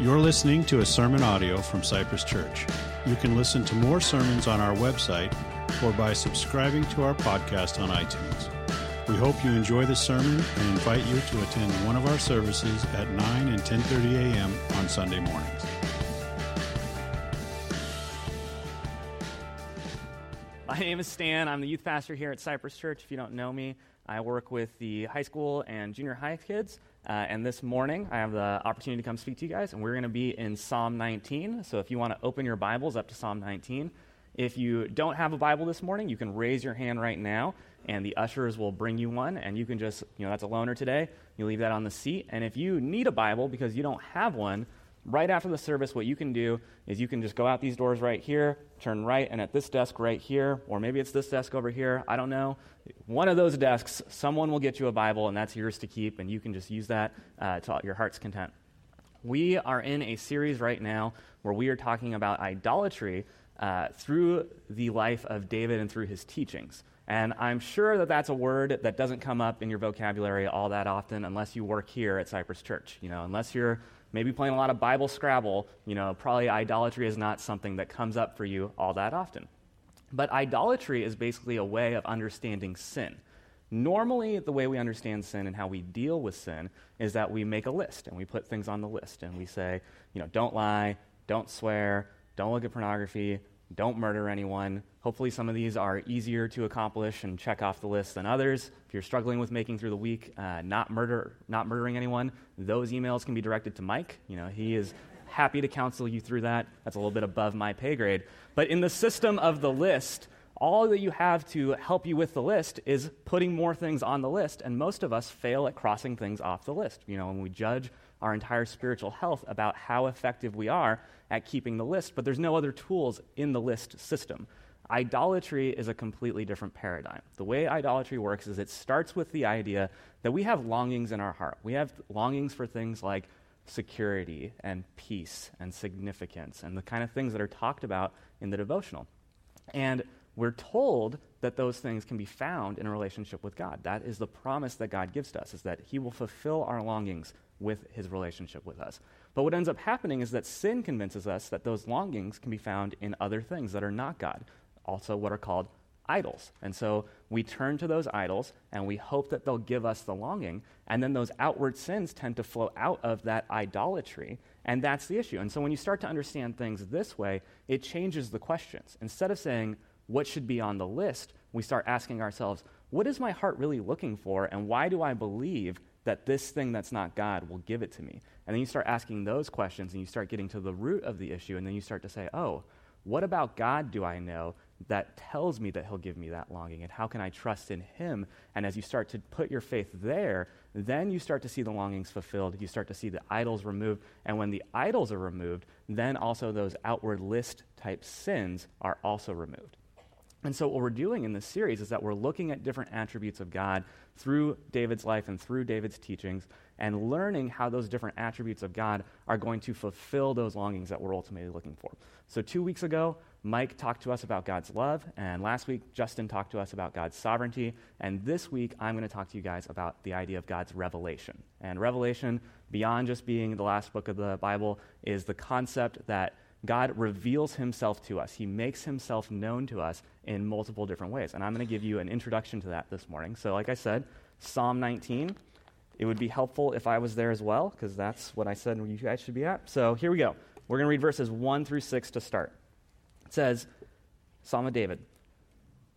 You're listening to a sermon audio from Cypress Church. You can listen to more sermons on our website or by subscribing to our podcast on iTunes. We hope you enjoy the sermon and invite you to attend one of our services at 9 and 10:30 a.m. on Sunday mornings. My name is Stan. I'm the youth pastor here at Cypress Church. If you don't know me, I work with the high school and junior high kids. Uh, and this morning, I have the opportunity to come speak to you guys, and we're going to be in Psalm 19. So if you want to open your Bibles up to Psalm 19, if you don't have a Bible this morning, you can raise your hand right now, and the ushers will bring you one, and you can just, you know, that's a loaner today. You leave that on the seat. And if you need a Bible because you don't have one, right after the service, what you can do is you can just go out these doors right here, turn right, and at this desk right here, or maybe it's this desk over here, I don't know. One of those desks, someone will get you a Bible, and that's yours to keep, and you can just use that uh, to your heart's content. We are in a series right now where we are talking about idolatry uh, through the life of David and through his teachings. And I'm sure that that's a word that doesn't come up in your vocabulary all that often unless you work here at Cypress Church. You know, unless you're maybe playing a lot of Bible Scrabble, you know, probably idolatry is not something that comes up for you all that often. But idolatry is basically a way of understanding sin. Normally, the way we understand sin and how we deal with sin is that we make a list and we put things on the list and we say, you know, don't lie, don't swear, don't look at pornography, don't murder anyone. Hopefully, some of these are easier to accomplish and check off the list than others. If you're struggling with making through the week, uh, not murder, not murdering anyone, those emails can be directed to Mike. You know, he is happy to counsel you through that. That's a little bit above my pay grade. But in the system of the list, all that you have to help you with the list is putting more things on the list, and most of us fail at crossing things off the list. You know, when we judge our entire spiritual health about how effective we are at keeping the list, but there's no other tools in the list system. Idolatry is a completely different paradigm. The way idolatry works is it starts with the idea that we have longings in our heart. We have longings for things like security and peace and significance and the kind of things that are talked about in the devotional. And we're told that those things can be found in a relationship with God. That is the promise that God gives to us, is that He will fulfill our longings with His relationship with us. But what ends up happening is that sin convinces us that those longings can be found in other things that are not God, also what are called idols. And so we turn to those idols and we hope that they'll give us the longing. And then those outward sins tend to flow out of that idolatry. And that's the issue. And so when you start to understand things this way, it changes the questions. Instead of saying, what should be on the list, we start asking ourselves, what is my heart really looking for? And why do I believe that this thing that's not God will give it to me? And then you start asking those questions and you start getting to the root of the issue. And then you start to say, oh, what about God do I know that tells me that He'll give me that longing? And how can I trust in Him? And as you start to put your faith there, then you start to see the longings fulfilled. You start to see the idols removed. And when the idols are removed, then also those outward list type sins are also removed. And so, what we're doing in this series is that we're looking at different attributes of God through David's life and through David's teachings and learning how those different attributes of God are going to fulfill those longings that we're ultimately looking for. So, two weeks ago, Mike talked to us about God's love, and last week, Justin talked to us about God's sovereignty, and this week, I'm going to talk to you guys about the idea of God's revelation. And revelation, beyond just being the last book of the Bible, is the concept that God reveals himself to us. He makes himself known to us in multiple different ways. And I'm going to give you an introduction to that this morning. So, like I said, Psalm 19. It would be helpful if I was there as well, because that's what I said you guys should be at. So, here we go. We're going to read verses 1 through 6 to start. It says, Psalm of David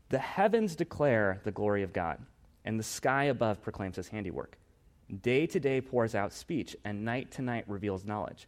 The heavens declare the glory of God, and the sky above proclaims his handiwork. Day to day pours out speech, and night to night reveals knowledge.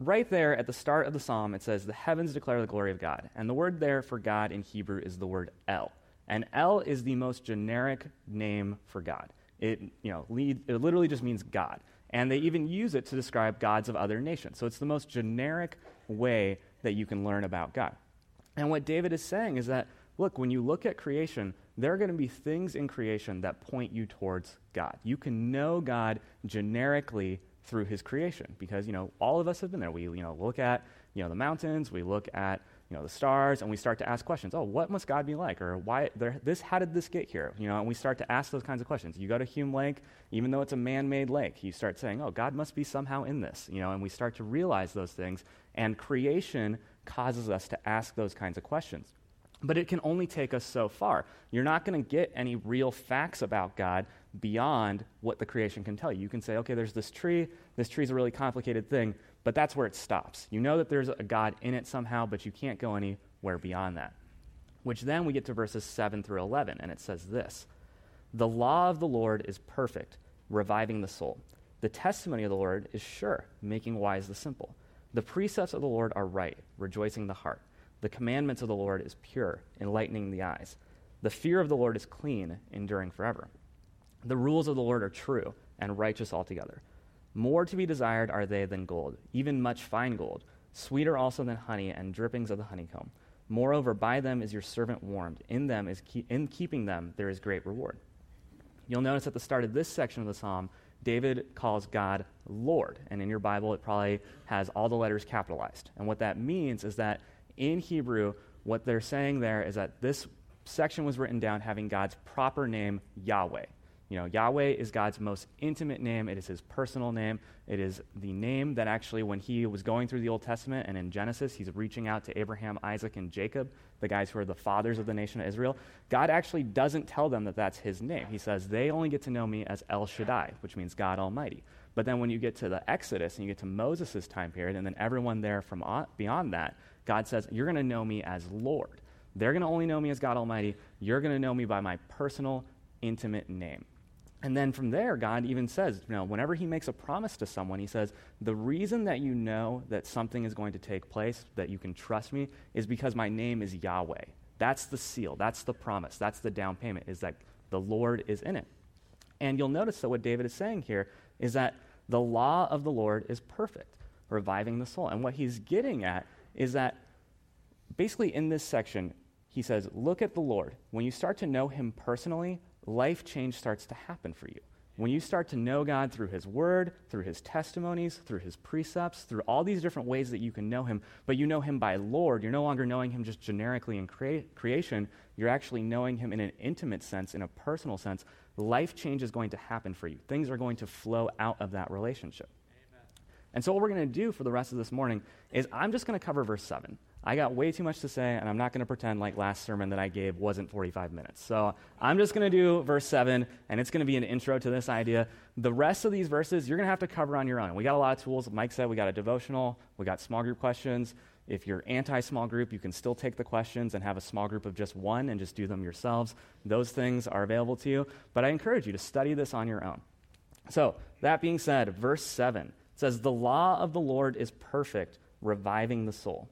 right there at the start of the psalm, it says, The heavens declare the glory of God. And the word there for God in Hebrew is the word El. And El is the most generic name for God. It, you know, lead, it literally just means God. And they even use it to describe gods of other nations. So it's the most generic way that you can learn about God. And what David is saying is that look, when you look at creation, there are going to be things in creation that point you towards God. You can know God generically through his creation because, you know, all of us have been there. We, you know, look at, you know, the mountains, we look at, you know, the stars, and we start to ask questions. Oh, what must God be like? Or why, there, this, how did this get here? You know, and we start to ask those kinds of questions. You go to Hume Lake, even though it's a man-made lake, you start saying, oh, God must be somehow in this, you know, and we start to realize those things. And creation causes us to ask those kinds of questions. But it can only take us so far. You're not going to get any real facts about God beyond what the creation can tell you. You can say, okay, there's this tree. This tree is a really complicated thing, but that's where it stops. You know that there's a God in it somehow, but you can't go anywhere beyond that. Which then we get to verses 7 through 11, and it says this The law of the Lord is perfect, reviving the soul. The testimony of the Lord is sure, making wise the simple. The precepts of the Lord are right, rejoicing the heart. The commandments of the Lord is pure, enlightening the eyes. The fear of the Lord is clean, enduring forever. The rules of the Lord are true and righteous altogether. More to be desired are they than gold, even much fine gold, sweeter also than honey and drippings of the honeycomb. Moreover, by them is your servant warmed. In them is ke- in keeping them there is great reward. You'll notice at the start of this section of the psalm, David calls God Lord, and in your Bible it probably has all the letters capitalized. And what that means is that in Hebrew, what they're saying there is that this section was written down having God's proper name, Yahweh. You know, Yahweh is God's most intimate name. It is his personal name. It is the name that actually, when he was going through the Old Testament and in Genesis, he's reaching out to Abraham, Isaac, and Jacob, the guys who are the fathers of the nation of Israel. God actually doesn't tell them that that's his name. He says, they only get to know me as El Shaddai, which means God Almighty. But then when you get to the Exodus and you get to Moses' time period, and then everyone there from beyond that, God says, You're going to know me as Lord. They're going to only know me as God Almighty. You're going to know me by my personal, intimate name. And then from there, God even says, you know, whenever he makes a promise to someone, he says, the reason that you know that something is going to take place, that you can trust me, is because my name is Yahweh. That's the seal. That's the promise. That's the down payment, is that the Lord is in it. And you'll notice that what David is saying here is that the law of the Lord is perfect, reviving the soul. And what he's getting at is that basically in this section, he says, Look at the Lord. When you start to know him personally, life change starts to happen for you. When you start to know God through His Word, through His testimonies, through His precepts, through all these different ways that you can know Him, but you know Him by Lord, you're no longer knowing Him just generically in crea- creation, you're actually knowing Him in an intimate sense, in a personal sense. Life change is going to happen for you. Things are going to flow out of that relationship. And so, what we're going to do for the rest of this morning is I'm just going to cover verse 7. I got way too much to say, and I'm not going to pretend like last sermon that I gave wasn't 45 minutes. So, I'm just going to do verse 7, and it's going to be an intro to this idea. The rest of these verses, you're going to have to cover on your own. We got a lot of tools. Mike said we got a devotional, we got small group questions. If you're anti small group, you can still take the questions and have a small group of just one and just do them yourselves. Those things are available to you. But I encourage you to study this on your own. So, that being said, verse 7 it says, The law of the Lord is perfect, reviving the soul.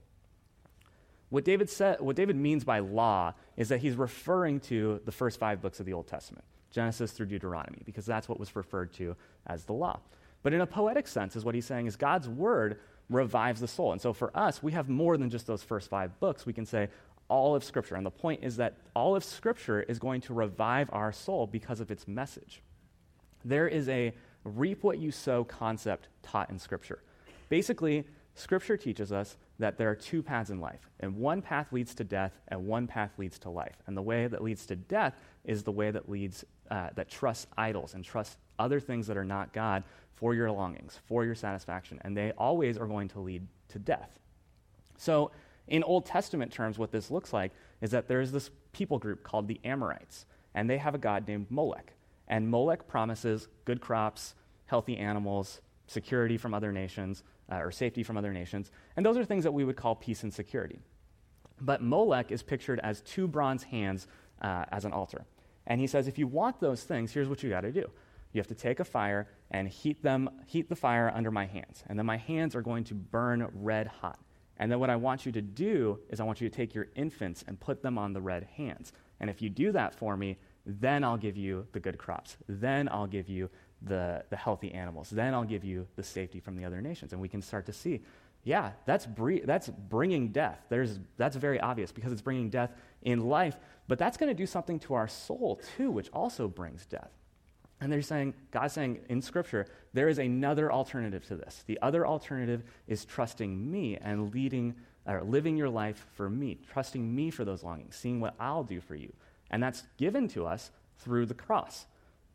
What David, said, what David means by law is that he's referring to the first five books of the Old Testament, Genesis through Deuteronomy, because that's what was referred to as the law. But in a poetic sense, is what he's saying is God's word revives the soul. And so for us, we have more than just those first five books. We can say all of Scripture. And the point is that all of Scripture is going to revive our soul because of its message. There is a reap what you sow concept taught in Scripture. Basically, Scripture teaches us that there are two paths in life, and one path leads to death, and one path leads to life. And the way that leads to death is the way that leads uh, that trusts idols and trusts other things that are not God for your longings, for your satisfaction, and they always are going to lead to death. So, in Old Testament terms, what this looks like is that there's this people group called the Amorites, and they have a god named Molech. And Molech promises good crops, healthy animals, security from other nations, uh, or safety from other nations. And those are things that we would call peace and security. But Molech is pictured as two bronze hands uh, as an altar. And he says, if you want those things, here's what you got to do. You have to take a fire and heat them, heat the fire under my hands. And then my hands are going to burn red hot. And then what I want you to do is I want you to take your infants and put them on the red hands. And if you do that for me, then I'll give you the good crops. Then I'll give you the, the healthy animals. Then I'll give you the safety from the other nations. And we can start to see yeah, that's, bre- that's bringing death. There's, that's very obvious because it's bringing death in life, but that's going to do something to our soul too, which also brings death. And they're saying, God's saying in Scripture, there is another alternative to this. The other alternative is trusting me and leading or living your life for me, trusting me for those longings, seeing what I'll do for you. And that's given to us through the cross.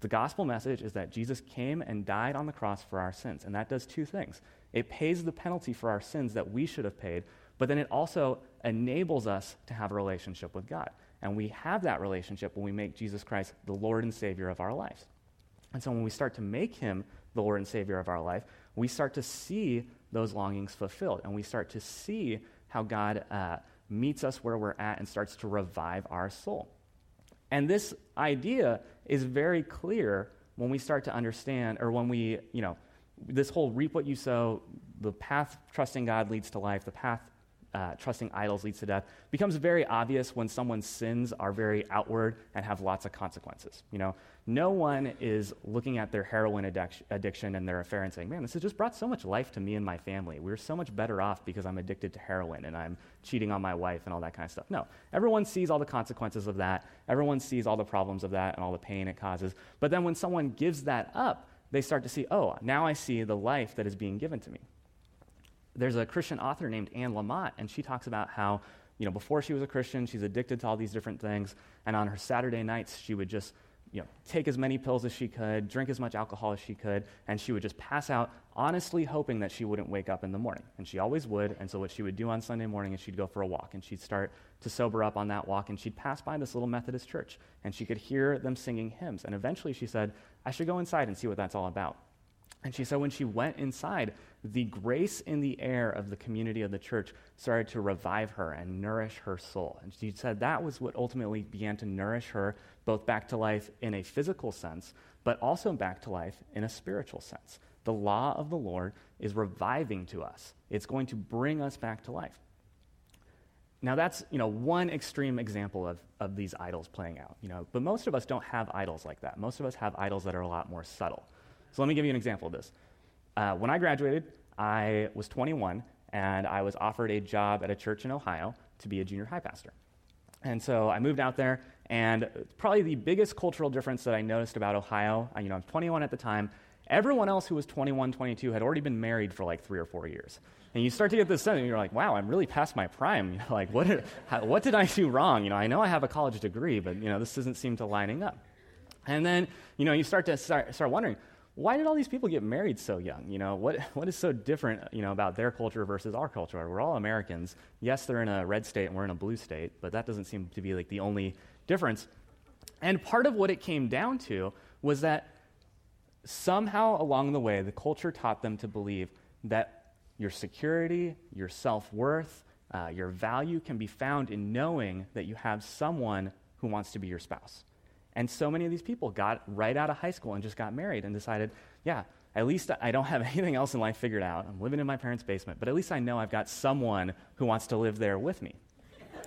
The gospel message is that Jesus came and died on the cross for our sins, and that does two things. It pays the penalty for our sins that we should have paid, but then it also enables us to have a relationship with God. And we have that relationship when we make Jesus Christ the Lord and Savior of our lives. And so when we start to make him the Lord and Savior of our life, we start to see those longings fulfilled, and we start to see how God uh, meets us where we're at and starts to revive our soul. And this idea is very clear when we start to understand, or when we, you know, this whole reap what you sow, the path trusting God leads to life, the path uh, trusting idols leads to death becomes very obvious when someone's sins are very outward and have lots of consequences. You know, no one is looking at their heroin addic- addiction and their affair and saying, "Man, this has just brought so much life to me and my family. We're so much better off because I'm addicted to heroin and I'm cheating on my wife and all that kind of stuff." No, everyone sees all the consequences of that. Everyone sees all the problems of that and all the pain it causes. But then when someone gives that up, they start to see, "Oh, now I see the life that is being given to me." There's a Christian author named Anne Lamott, and she talks about how, you know, before she was a Christian, she's addicted to all these different things, and on her Saturday nights, she would just, you know, take as many pills as she could, drink as much alcohol as she could, and she would just pass out, honestly hoping that she wouldn't wake up in the morning. And she always would, and so what she would do on Sunday morning is she'd go for a walk, and she'd start to sober up on that walk, and she'd pass by this little Methodist church, and she could hear them singing hymns, and eventually she said, I should go inside and see what that's all about. And she said when she went inside, the grace in the air of the community of the church started to revive her and nourish her soul. And she said that was what ultimately began to nourish her both back to life in a physical sense, but also back to life in a spiritual sense. The law of the Lord is reviving to us, it's going to bring us back to life. Now that's you know one extreme example of, of these idols playing out. You know, but most of us don't have idols like that. Most of us have idols that are a lot more subtle. So let me give you an example of this. Uh, when I graduated, I was 21 and I was offered a job at a church in Ohio to be a junior high pastor. And so I moved out there, and probably the biggest cultural difference that I noticed about Ohio, you know, I'm 21 at the time, everyone else who was 21, 22 had already been married for like three or four years. And you start to get this sense, and you're like, wow, I'm really past my prime. Like, what did, how, what did I do wrong? You know, I know I have a college degree, but, you know, this doesn't seem to lining up. And then, you know, you start to start, start wondering, why did all these people get married so young? You know, what, what is so different, you know, about their culture versus our culture? We're all Americans. Yes, they're in a red state and we're in a blue state, but that doesn't seem to be like the only difference. And part of what it came down to was that somehow along the way, the culture taught them to believe that your security, your self worth, uh, your value can be found in knowing that you have someone who wants to be your spouse. And so many of these people got right out of high school and just got married and decided, yeah, at least I don't have anything else in life figured out. I'm living in my parents' basement, but at least I know I've got someone who wants to live there with me.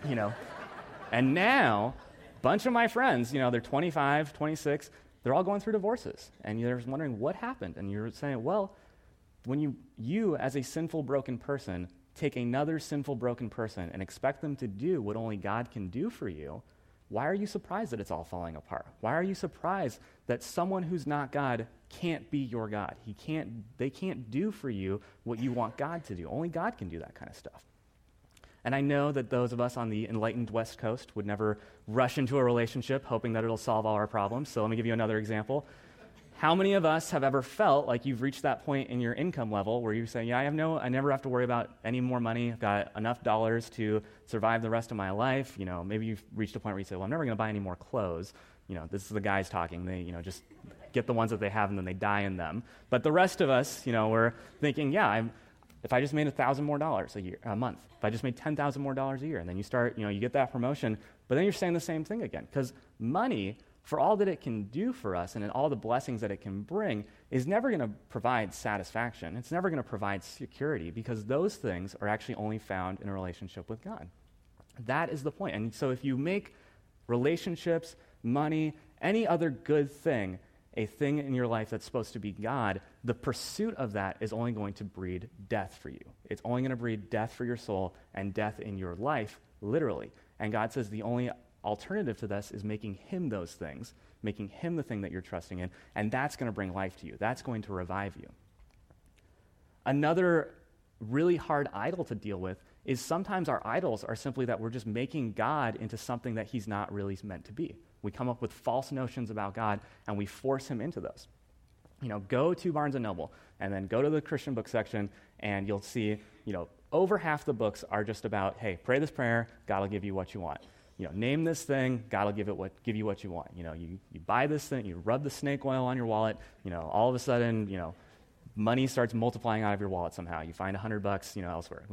You know? and now, a bunch of my friends, you know, they're 25, 26, they're all going through divorces. And you're wondering what happened. And you're saying, well, when you, you as a sinful, broken person, take another sinful, broken person and expect them to do what only God can do for you, why are you surprised that it's all falling apart? Why are you surprised that someone who's not God can't be your God? He can't, they can't do for you what you want God to do. Only God can do that kind of stuff. And I know that those of us on the enlightened West Coast would never rush into a relationship hoping that it'll solve all our problems. So let me give you another example. How many of us have ever felt like you've reached that point in your income level where you say, Yeah, I have no, I never have to worry about any more money. I've got enough dollars to survive the rest of my life. You know, maybe you've reached a point where you say, Well, I'm never going to buy any more clothes. You know, this is the guys talking. They, you know, just get the ones that they have and then they die in them. But the rest of us, you know, we're thinking, Yeah, I'm, if I just made a thousand more dollars a year, a month, if I just made ten thousand more dollars a year, and then you start, you know, you get that promotion, but then you're saying the same thing again because money for all that it can do for us and all the blessings that it can bring, is never going to provide satisfaction. It's never going to provide security because those things are actually only found in a relationship with God. That is the point. And so if you make relationships, money, any other good thing a thing in your life that's supposed to be God, the pursuit of that is only going to breed death for you. It's only going to breed death for your soul and death in your life, literally. And God says the only alternative to this is making Him those things, making Him the thing that you're trusting in, and that's going to bring life to you. That's going to revive you. Another really hard idol to deal with is sometimes our idols are simply that we're just making God into something that He's not really meant to be. We come up with false notions about God and we force Him into those. You know, go to Barnes and Noble and then go to the Christian book section and you'll see, you know, over half the books are just about, hey, pray this prayer, God will give you what you want. You know, name this thing, God will give, it what, give you what you want. You know, you, you buy this thing, you rub the snake oil on your wallet, you know, all of a sudden, you know, money starts multiplying out of your wallet somehow. You find a hundred bucks, you know, elsewhere.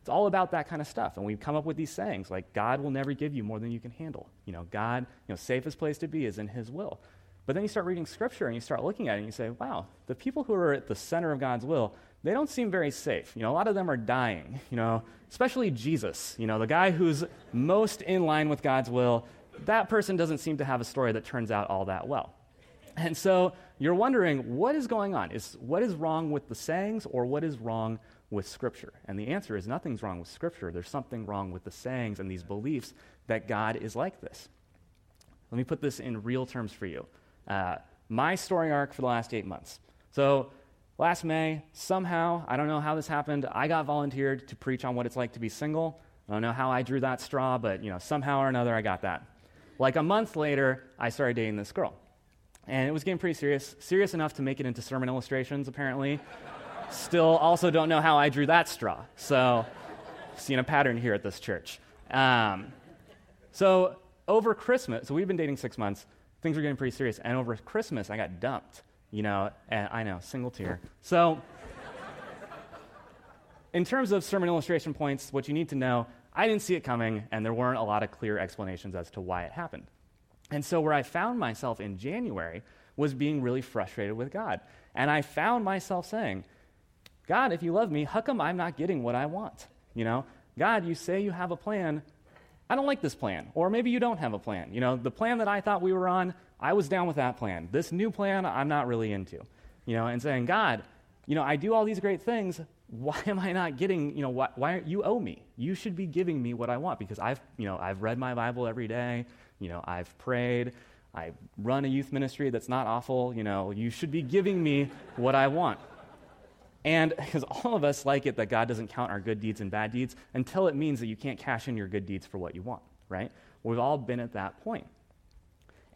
It's all about that kind of stuff. And we come up with these sayings like, God will never give you more than you can handle. You know, God, you know, safest place to be is in His will. But then you start reading Scripture and you start looking at it and you say, wow, the people who are at the center of God's will, they don't seem very safe. You know, a lot of them are dying, you know, especially Jesus, you know, the guy who's most in line with God's will. That person doesn't seem to have a story that turns out all that well. And so you're wondering, what is going on? Is, what is wrong with the sayings or what is wrong with Scripture? And the answer is nothing's wrong with Scripture. There's something wrong with the sayings and these beliefs that God is like this. Let me put this in real terms for you. Uh, my story arc for the last eight months. So, last May, somehow, I don't know how this happened, I got volunteered to preach on what it's like to be single. I don't know how I drew that straw, but you know, somehow or another, I got that. Like a month later, I started dating this girl. And it was getting pretty serious, serious enough to make it into sermon illustrations, apparently. Still, also don't know how I drew that straw. So, seeing a pattern here at this church. Um, so, over Christmas, so we've been dating six months, things were getting pretty serious. And over Christmas, I got dumped, you know, eh, I know, single tear. So, in terms of sermon illustration points, what you need to know, I didn't see it coming, and there weren't a lot of clear explanations as to why it happened. And so, where I found myself in January was being really frustrated with God. And I found myself saying, God, if you love me, how come I'm not getting what I want? You know, God, you say you have a plan. I don't like this plan. Or maybe you don't have a plan. You know, the plan that I thought we were on, I was down with that plan. This new plan, I'm not really into. You know, and saying, God, you know, I do all these great things. Why am I not getting, you know, why, why you owe me? You should be giving me what I want because I've, you know, I've read my Bible every day. You know, I've prayed. I run a youth ministry that's not awful. You know, you should be giving me what I want. And because all of us like it that God doesn't count our good deeds and bad deeds until it means that you can't cash in your good deeds for what you want, right? We've all been at that point.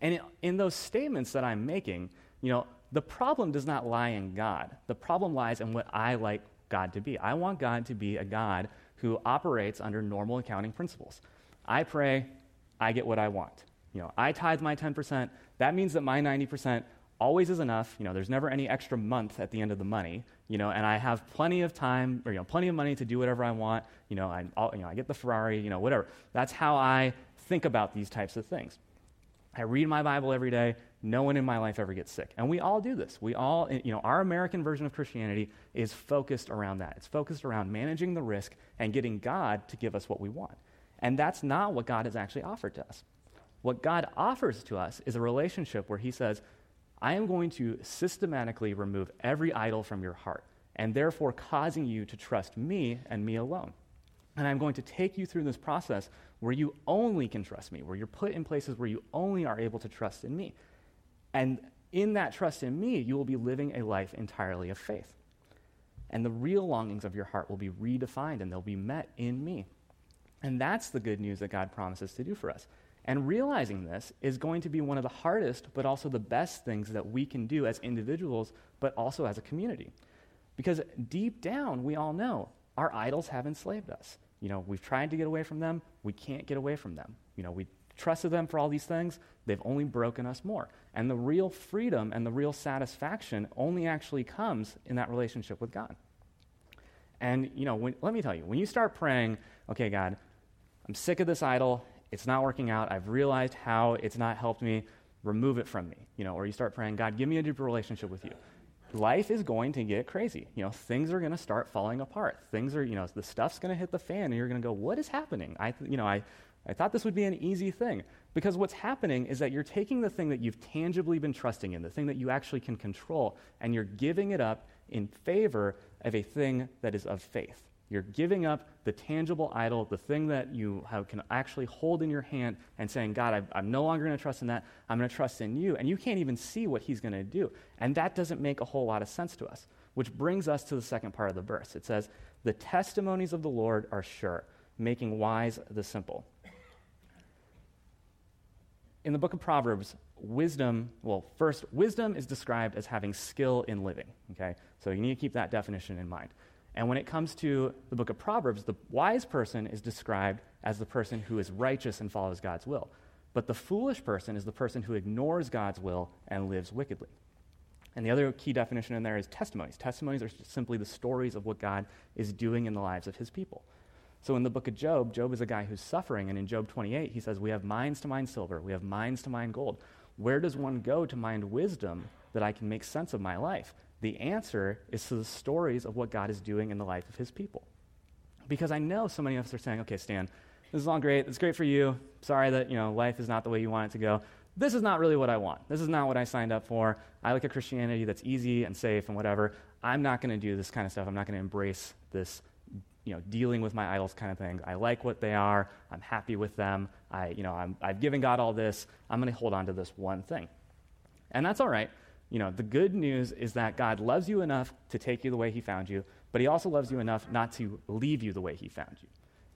And in those statements that I'm making, you know, the problem does not lie in God. The problem lies in what I like God to be. I want God to be a God who operates under normal accounting principles. I pray, I get what I want. You know, I tithe my 10%. That means that my 90% always is enough. You know, there's never any extra month at the end of the money. You know, and I have plenty of time or you know, plenty of money to do whatever I want. You know, I, you know, I get the Ferrari. You know, whatever. That's how I think about these types of things. I read my Bible every day. No one in my life ever gets sick. And we all do this. We all, eh, you know, our American version of Christianity is focused around that. It's focused around managing the risk and getting God to give us what we want. And that's not what God has actually offered to us. What God offers to us is a relationship where He says, I am going to systematically remove every idol from your heart, and therefore causing you to trust me and me alone. And I'm going to take you through this process where you only can trust me, where you're put in places where you only are able to trust in me. And in that trust in me, you will be living a life entirely of faith. And the real longings of your heart will be redefined and they'll be met in me. And that's the good news that God promises to do for us. And realizing this is going to be one of the hardest, but also the best things that we can do as individuals, but also as a community. Because deep down, we all know our idols have enslaved us. You know, we've tried to get away from them, we can't get away from them. You know, we trusted them for all these things, they've only broken us more. And the real freedom and the real satisfaction only actually comes in that relationship with God. And, you know, when, let me tell you, when you start praying, okay, God, I'm sick of this idol. It's not working out. I've realized how it's not helped me. Remove it from me. You know, or you start praying, God, give me a deeper relationship with you. Life is going to get crazy. You know, things are going to start falling apart. Things are, you know, the stuff's going to hit the fan, and you're going to go, what is happening? I, you know, I, I thought this would be an easy thing. Because what's happening is that you're taking the thing that you've tangibly been trusting in, the thing that you actually can control, and you're giving it up in favor of a thing that is of faith. You're giving up the tangible idol, the thing that you have, can actually hold in your hand, and saying, God, I, I'm no longer going to trust in that. I'm going to trust in you. And you can't even see what he's going to do. And that doesn't make a whole lot of sense to us, which brings us to the second part of the verse. It says, The testimonies of the Lord are sure, making wise the simple. In the book of Proverbs, wisdom, well, first, wisdom is described as having skill in living, okay? So you need to keep that definition in mind. And when it comes to the book of Proverbs, the wise person is described as the person who is righteous and follows God's will. But the foolish person is the person who ignores God's will and lives wickedly. And the other key definition in there is testimonies. Testimonies are simply the stories of what God is doing in the lives of his people. So in the book of Job, Job is a guy who's suffering. And in Job 28, he says, We have mines to mine silver, we have mines to mine gold. Where does one go to mine wisdom that I can make sense of my life? The answer is to the stories of what God is doing in the life of his people. Because I know so many of us are saying, okay, Stan, this is all great. It's great for you. Sorry that, you know, life is not the way you want it to go. This is not really what I want. This is not what I signed up for. I like a Christianity that's easy and safe and whatever. I'm not going to do this kind of stuff. I'm not going to embrace this, you know, dealing with my idols kind of thing. I like what they are. I'm happy with them. I, you know, I'm, I've given God all this. I'm going to hold on to this one thing. And that's all right you know, the good news is that God loves you enough to take you the way he found you, but he also loves you enough not to leave you the way he found you.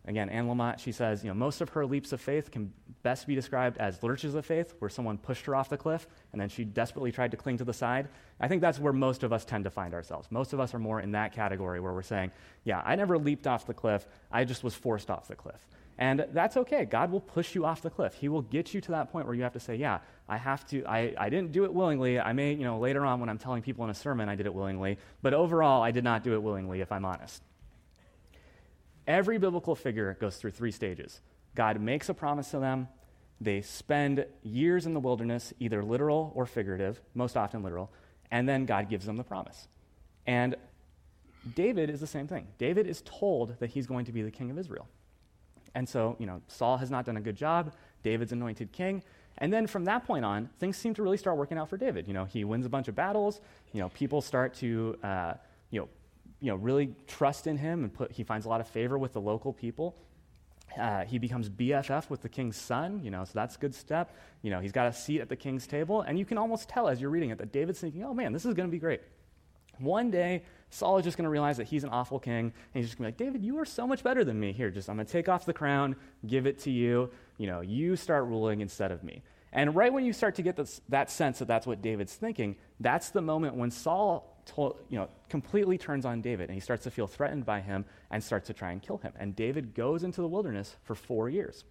Again, Anne Lamott, she says, you know, most of her leaps of faith can best be described as lurches of faith, where someone pushed her off the cliff and then she desperately tried to cling to the side. I think that's where most of us tend to find ourselves. Most of us are more in that category where we're saying, yeah, I never leaped off the cliff, I just was forced off the cliff. And that's okay. God will push you off the cliff. He will get you to that point where you have to say, yeah, I have to, I, I didn't do it willingly. I may, you know, later on when I'm telling people in a sermon, I did it willingly. But overall, I did not do it willingly, if I'm honest. Every biblical figure goes through three stages God makes a promise to them, they spend years in the wilderness, either literal or figurative, most often literal, and then God gives them the promise. And David is the same thing. David is told that he's going to be the king of Israel. And so, you know, Saul has not done a good job. David's anointed king. And then from that point on, things seem to really start working out for David. You know, he wins a bunch of battles. You know, people start to, uh, you know, you know, really trust in him, and put, he finds a lot of favor with the local people. Uh, he becomes BFF with the king's son, you know, so that's a good step. You know, he's got a seat at the king's table, and you can almost tell as you're reading it that David's thinking, oh man, this is going to be great. One day, Saul is just going to realize that he's an awful king, and he's just going to be like, David, you are so much better than me. Here, just I'm going to take off the crown, give it to you. You know, you start ruling instead of me. And right when you start to get this, that sense that that's what David's thinking, that's the moment when Saul told, you know, completely turns on David, and he starts to feel threatened by him and starts to try and kill him. And David goes into the wilderness for four years.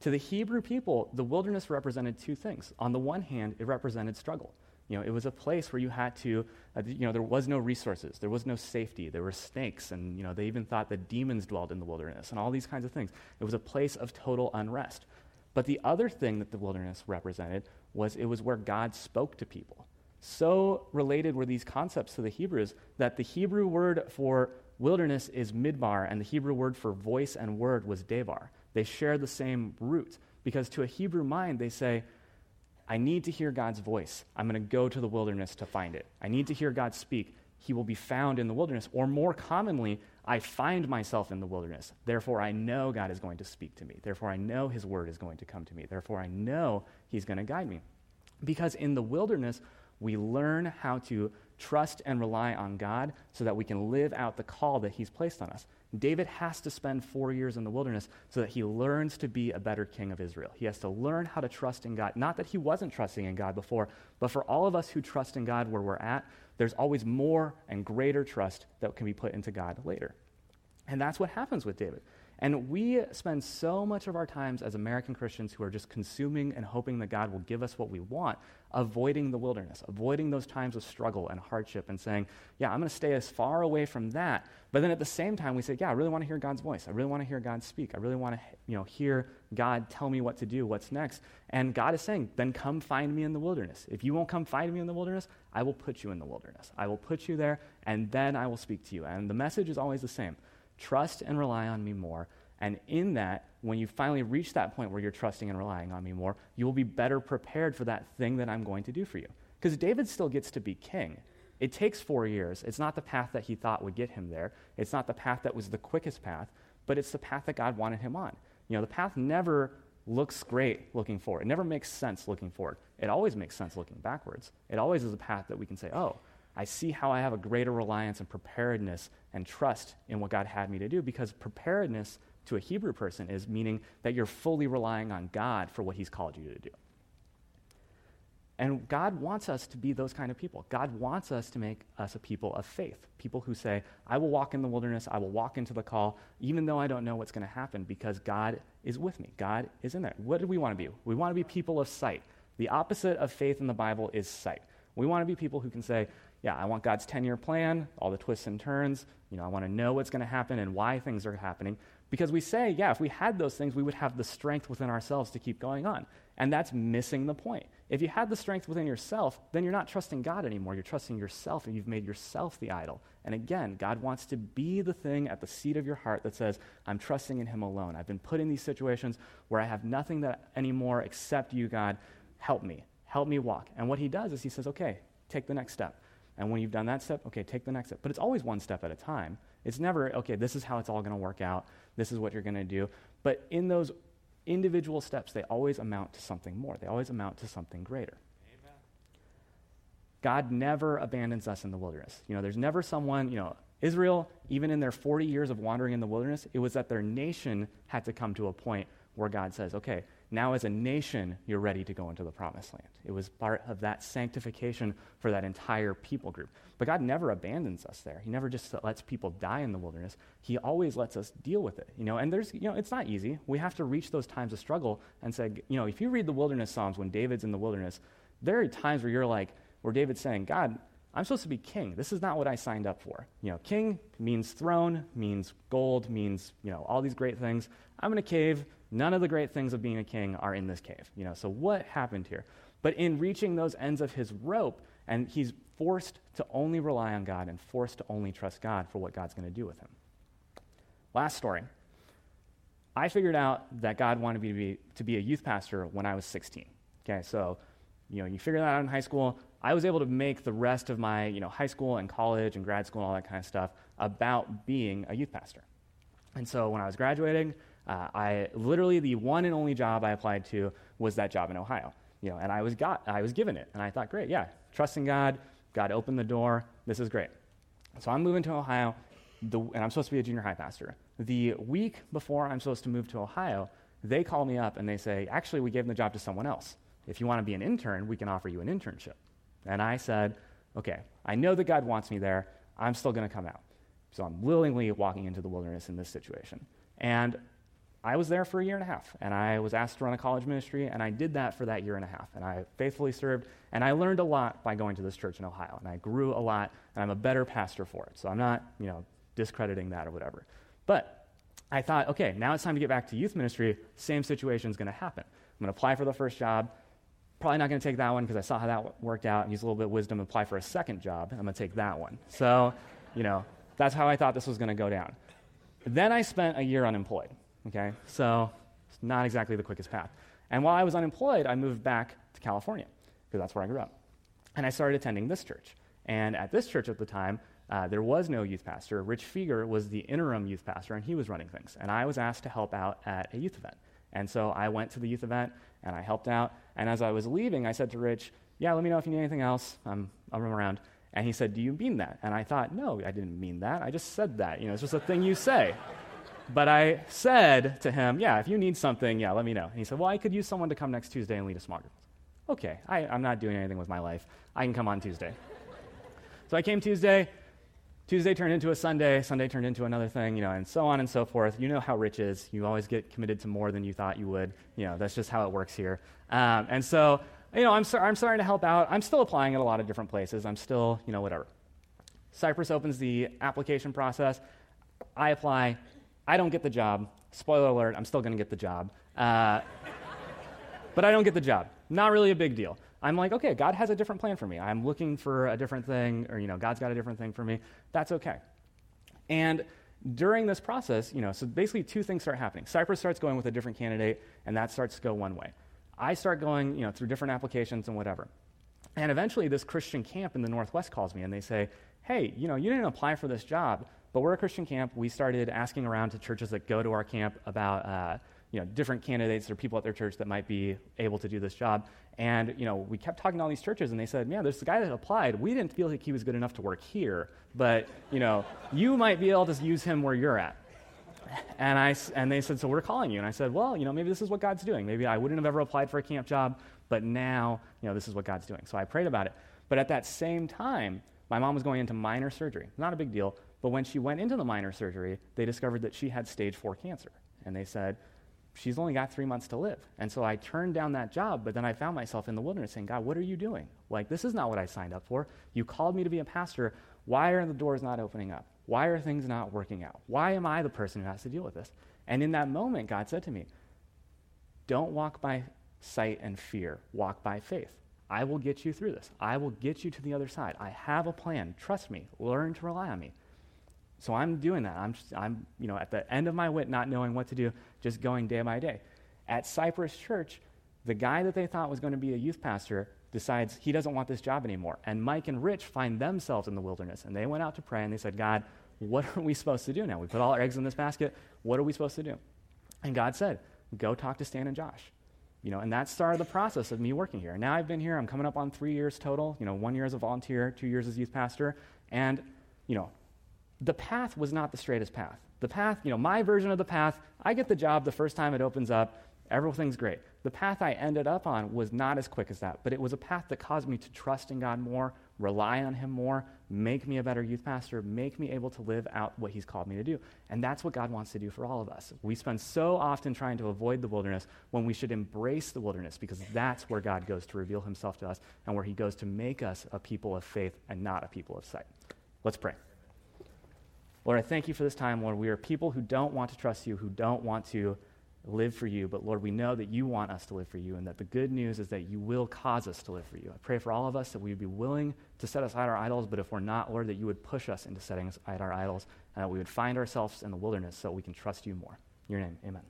To the Hebrew people, the wilderness represented two things. On the one hand, it represented struggle. You know, it was a place where you had to, uh, you know, there was no resources, there was no safety, there were snakes, and, you know, they even thought that demons dwelled in the wilderness, and all these kinds of things. It was a place of total unrest. But the other thing that the wilderness represented was it was where God spoke to people. So related were these concepts to the Hebrews that the Hebrew word for wilderness is midbar, and the Hebrew word for voice and word was devar. They share the same root because to a Hebrew mind, they say, I need to hear God's voice. I'm going to go to the wilderness to find it. I need to hear God speak. He will be found in the wilderness. Or more commonly, I find myself in the wilderness. Therefore, I know God is going to speak to me. Therefore, I know His word is going to come to me. Therefore, I know He's going to guide me. Because in the wilderness, we learn how to trust and rely on God so that we can live out the call that He's placed on us. David has to spend four years in the wilderness so that he learns to be a better king of Israel. He has to learn how to trust in God. Not that he wasn't trusting in God before, but for all of us who trust in God where we're at, there's always more and greater trust that can be put into God later. And that's what happens with David. And we spend so much of our times as American Christians who are just consuming and hoping that God will give us what we want, avoiding the wilderness, avoiding those times of struggle and hardship, and saying, Yeah, I'm going to stay as far away from that. But then at the same time, we say, Yeah, I really want to hear God's voice. I really want to hear God speak. I really want to you know, hear God tell me what to do, what's next. And God is saying, Then come find me in the wilderness. If you won't come find me in the wilderness, I will put you in the wilderness. I will put you there, and then I will speak to you. And the message is always the same trust and rely on me more, And in that, when you finally reach that point where you're trusting and relying on me more, you will be better prepared for that thing that I'm going to do for you. Because David still gets to be king. It takes four years. It's not the path that he thought would get him there. It's not the path that was the quickest path, but it's the path that God wanted him on. You know, the path never looks great looking forward. It never makes sense looking forward. It always makes sense looking backwards. It always is a path that we can say, oh, I see how I have a greater reliance and preparedness and trust in what God had me to do because preparedness to a Hebrew person is meaning that you're fully relying on God for what he's called you to do. And God wants us to be those kind of people. God wants us to make us a people of faith, people who say, I will walk in the wilderness, I will walk into the call, even though I don't know what's going to happen, because God is with me. God is in there. What do we want to be? We want to be people of sight. The opposite of faith in the Bible is sight. We want to be people who can say, yeah, I want God's 10 year plan, all the twists and turns. You know, I want to know what's going to happen and why things are happening. Because we say, yeah, if we had those things, we would have the strength within ourselves to keep going on. And that's missing the point. If you had the strength within yourself, then you're not trusting God anymore. You're trusting yourself, and you've made yourself the idol. And again, God wants to be the thing at the seat of your heart that says, I'm trusting in Him alone. I've been put in these situations where I have nothing that anymore except you, God. Help me. Help me walk. And what He does is He says, okay, take the next step. And when you've done that step, okay, take the next step. But it's always one step at a time. It's never, okay, this is how it's all going to work out. This is what you're going to do. But in those individual steps, they always amount to something more. They always amount to something greater. Amen. God never abandons us in the wilderness. You know, there's never someone, you know, Israel, even in their 40 years of wandering in the wilderness, it was that their nation had to come to a point where God says, okay, now as a nation, you're ready to go into the promised land. It was part of that sanctification for that entire people group. But God never abandons us there. He never just lets people die in the wilderness. He always lets us deal with it. You know, and there's, you know, it's not easy. We have to reach those times of struggle and say, you know, if you read the wilderness Psalms when David's in the wilderness, there are times where you're like, where David's saying, God, I'm supposed to be king. This is not what I signed up for. You know, king means throne, means gold, means, you know, all these great things. I'm in a cave. None of the great things of being a king are in this cave. You know, so what happened here? But in reaching those ends of his rope, and he's forced to only rely on God and forced to only trust God for what God's going to do with him. Last story. I figured out that God wanted me to be, to be a youth pastor when I was 16. Okay, so you know, you figure that out in high school. I was able to make the rest of my, you know, high school and college and grad school and all that kind of stuff about being a youth pastor. And so when I was graduating, uh, I literally the one and only job I applied to was that job in Ohio. You know, and I was got I was given it, and I thought, great, yeah, trusting God, God opened the door. This is great. So I'm moving to Ohio, the, and I'm supposed to be a junior high pastor. The week before I'm supposed to move to Ohio, they call me up and they say, actually, we gave the job to someone else. If you want to be an intern, we can offer you an internship. And I said, okay, I know that God wants me there. I'm still going to come out. So I'm willingly walking into the wilderness in this situation. And I was there for a year and a half, and I was asked to run a college ministry, and I did that for that year and a half. And I faithfully served, and I learned a lot by going to this church in Ohio, and I grew a lot, and I'm a better pastor for it. So I'm not, you know, discrediting that or whatever. But I thought, okay, now it's time to get back to youth ministry. Same situation is going to happen. I'm going to apply for the first job. Probably not going to take that one because I saw how that worked out and use a little bit of wisdom apply for a second job. I'm going to take that one. So, you know, that's how I thought this was going to go down. Then I spent a year unemployed. Okay, so it's not exactly the quickest path. And while I was unemployed, I moved back to California because that's where I grew up. And I started attending this church. And at this church at the time, uh, there was no youth pastor. Rich Fieger was the interim youth pastor, and he was running things. And I was asked to help out at a youth event. And so I went to the youth event and I helped out. And as I was leaving, I said to Rich, Yeah, let me know if you need anything else. I'm, run around. And he said, Do you mean that? And I thought, No, I didn't mean that. I just said that. You know, it's just a thing you say. But I said to him, Yeah, if you need something, yeah, let me know. And he said, Well, I could use someone to come next Tuesday and lead a small group. Okay, I, I'm not doing anything with my life. I can come on Tuesday. so I came Tuesday. Tuesday turned into a Sunday, Sunday turned into another thing, you know, and so on and so forth. You know how Rich is. You always get committed to more than you thought you would. You know, that's just how it works here. Um, and so, you know, I'm, so, I'm starting to help out. I'm still applying at a lot of different places. I'm still, you know, whatever. Cypress opens the application process. I apply. I don't get the job. Spoiler alert, I'm still going to get the job. Uh, but I don't get the job. Not really a big deal. I'm like, okay, God has a different plan for me. I'm looking for a different thing, or, you know, God's got a different thing for me. That's okay. And during this process, you know, so basically two things start happening. Cypress starts going with a different candidate, and that starts to go one way. I start going, you know, through different applications and whatever. And eventually, this Christian camp in the Northwest calls me and they say, hey, you know, you didn't apply for this job, but we're a Christian camp. We started asking around to churches that go to our camp about, uh, you know, different candidates or people at their church that might be able to do this job. And, you know, we kept talking to all these churches, and they said, man, there's the guy that applied. We didn't feel like he was good enough to work here, but, you know, you might be able to use him where you're at. And, I, and they said, so we're calling you. And I said, well, you know, maybe this is what God's doing. Maybe I wouldn't have ever applied for a camp job, but now, you know, this is what God's doing. So I prayed about it. But at that same time, my mom was going into minor surgery. Not a big deal. But when she went into the minor surgery, they discovered that she had stage four cancer. And they said, she's only got three months to live. And so I turned down that job, but then I found myself in the wilderness saying, God, what are you doing? Like, this is not what I signed up for. You called me to be a pastor. Why are the doors not opening up? Why are things not working out? Why am I the person who has to deal with this? And in that moment, God said to me, Don't walk by sight and fear, walk by faith. I will get you through this. I will get you to the other side. I have a plan. Trust me. Learn to rely on me. So I'm doing that. I'm, just, I'm, you know, at the end of my wit, not knowing what to do, just going day by day. At Cypress Church, the guy that they thought was going to be a youth pastor decides he doesn't want this job anymore. And Mike and Rich find themselves in the wilderness. And they went out to pray and they said, God, what are we supposed to do now? We put all our eggs in this basket. What are we supposed to do? And God said, Go talk to Stan and Josh. You know, and that started the process of me working here. Now I've been here, I'm coming up on three years total, you know, one year as a volunteer, two years as youth pastor, and, you know, the path was not the straightest path. The path, you know, my version of the path, I get the job the first time it opens up, everything's great. The path I ended up on was not as quick as that, but it was a path that caused me to trust in God more, rely on Him more, make me a better youth pastor, make me able to live out what He's called me to do. And that's what God wants to do for all of us. We spend so often trying to avoid the wilderness when we should embrace the wilderness because that's where God goes to reveal Himself to us and where He goes to make us a people of faith and not a people of sight. Let's pray. Lord, I thank you for this time, Lord. We are people who don't want to trust you, who don't want to live for you. But Lord, we know that you want us to live for you, and that the good news is that you will cause us to live for you. I pray for all of us that we would be willing to set aside our idols, but if we're not, Lord, that you would push us into setting aside our idols, and that we would find ourselves in the wilderness so we can trust you more. In your name, amen.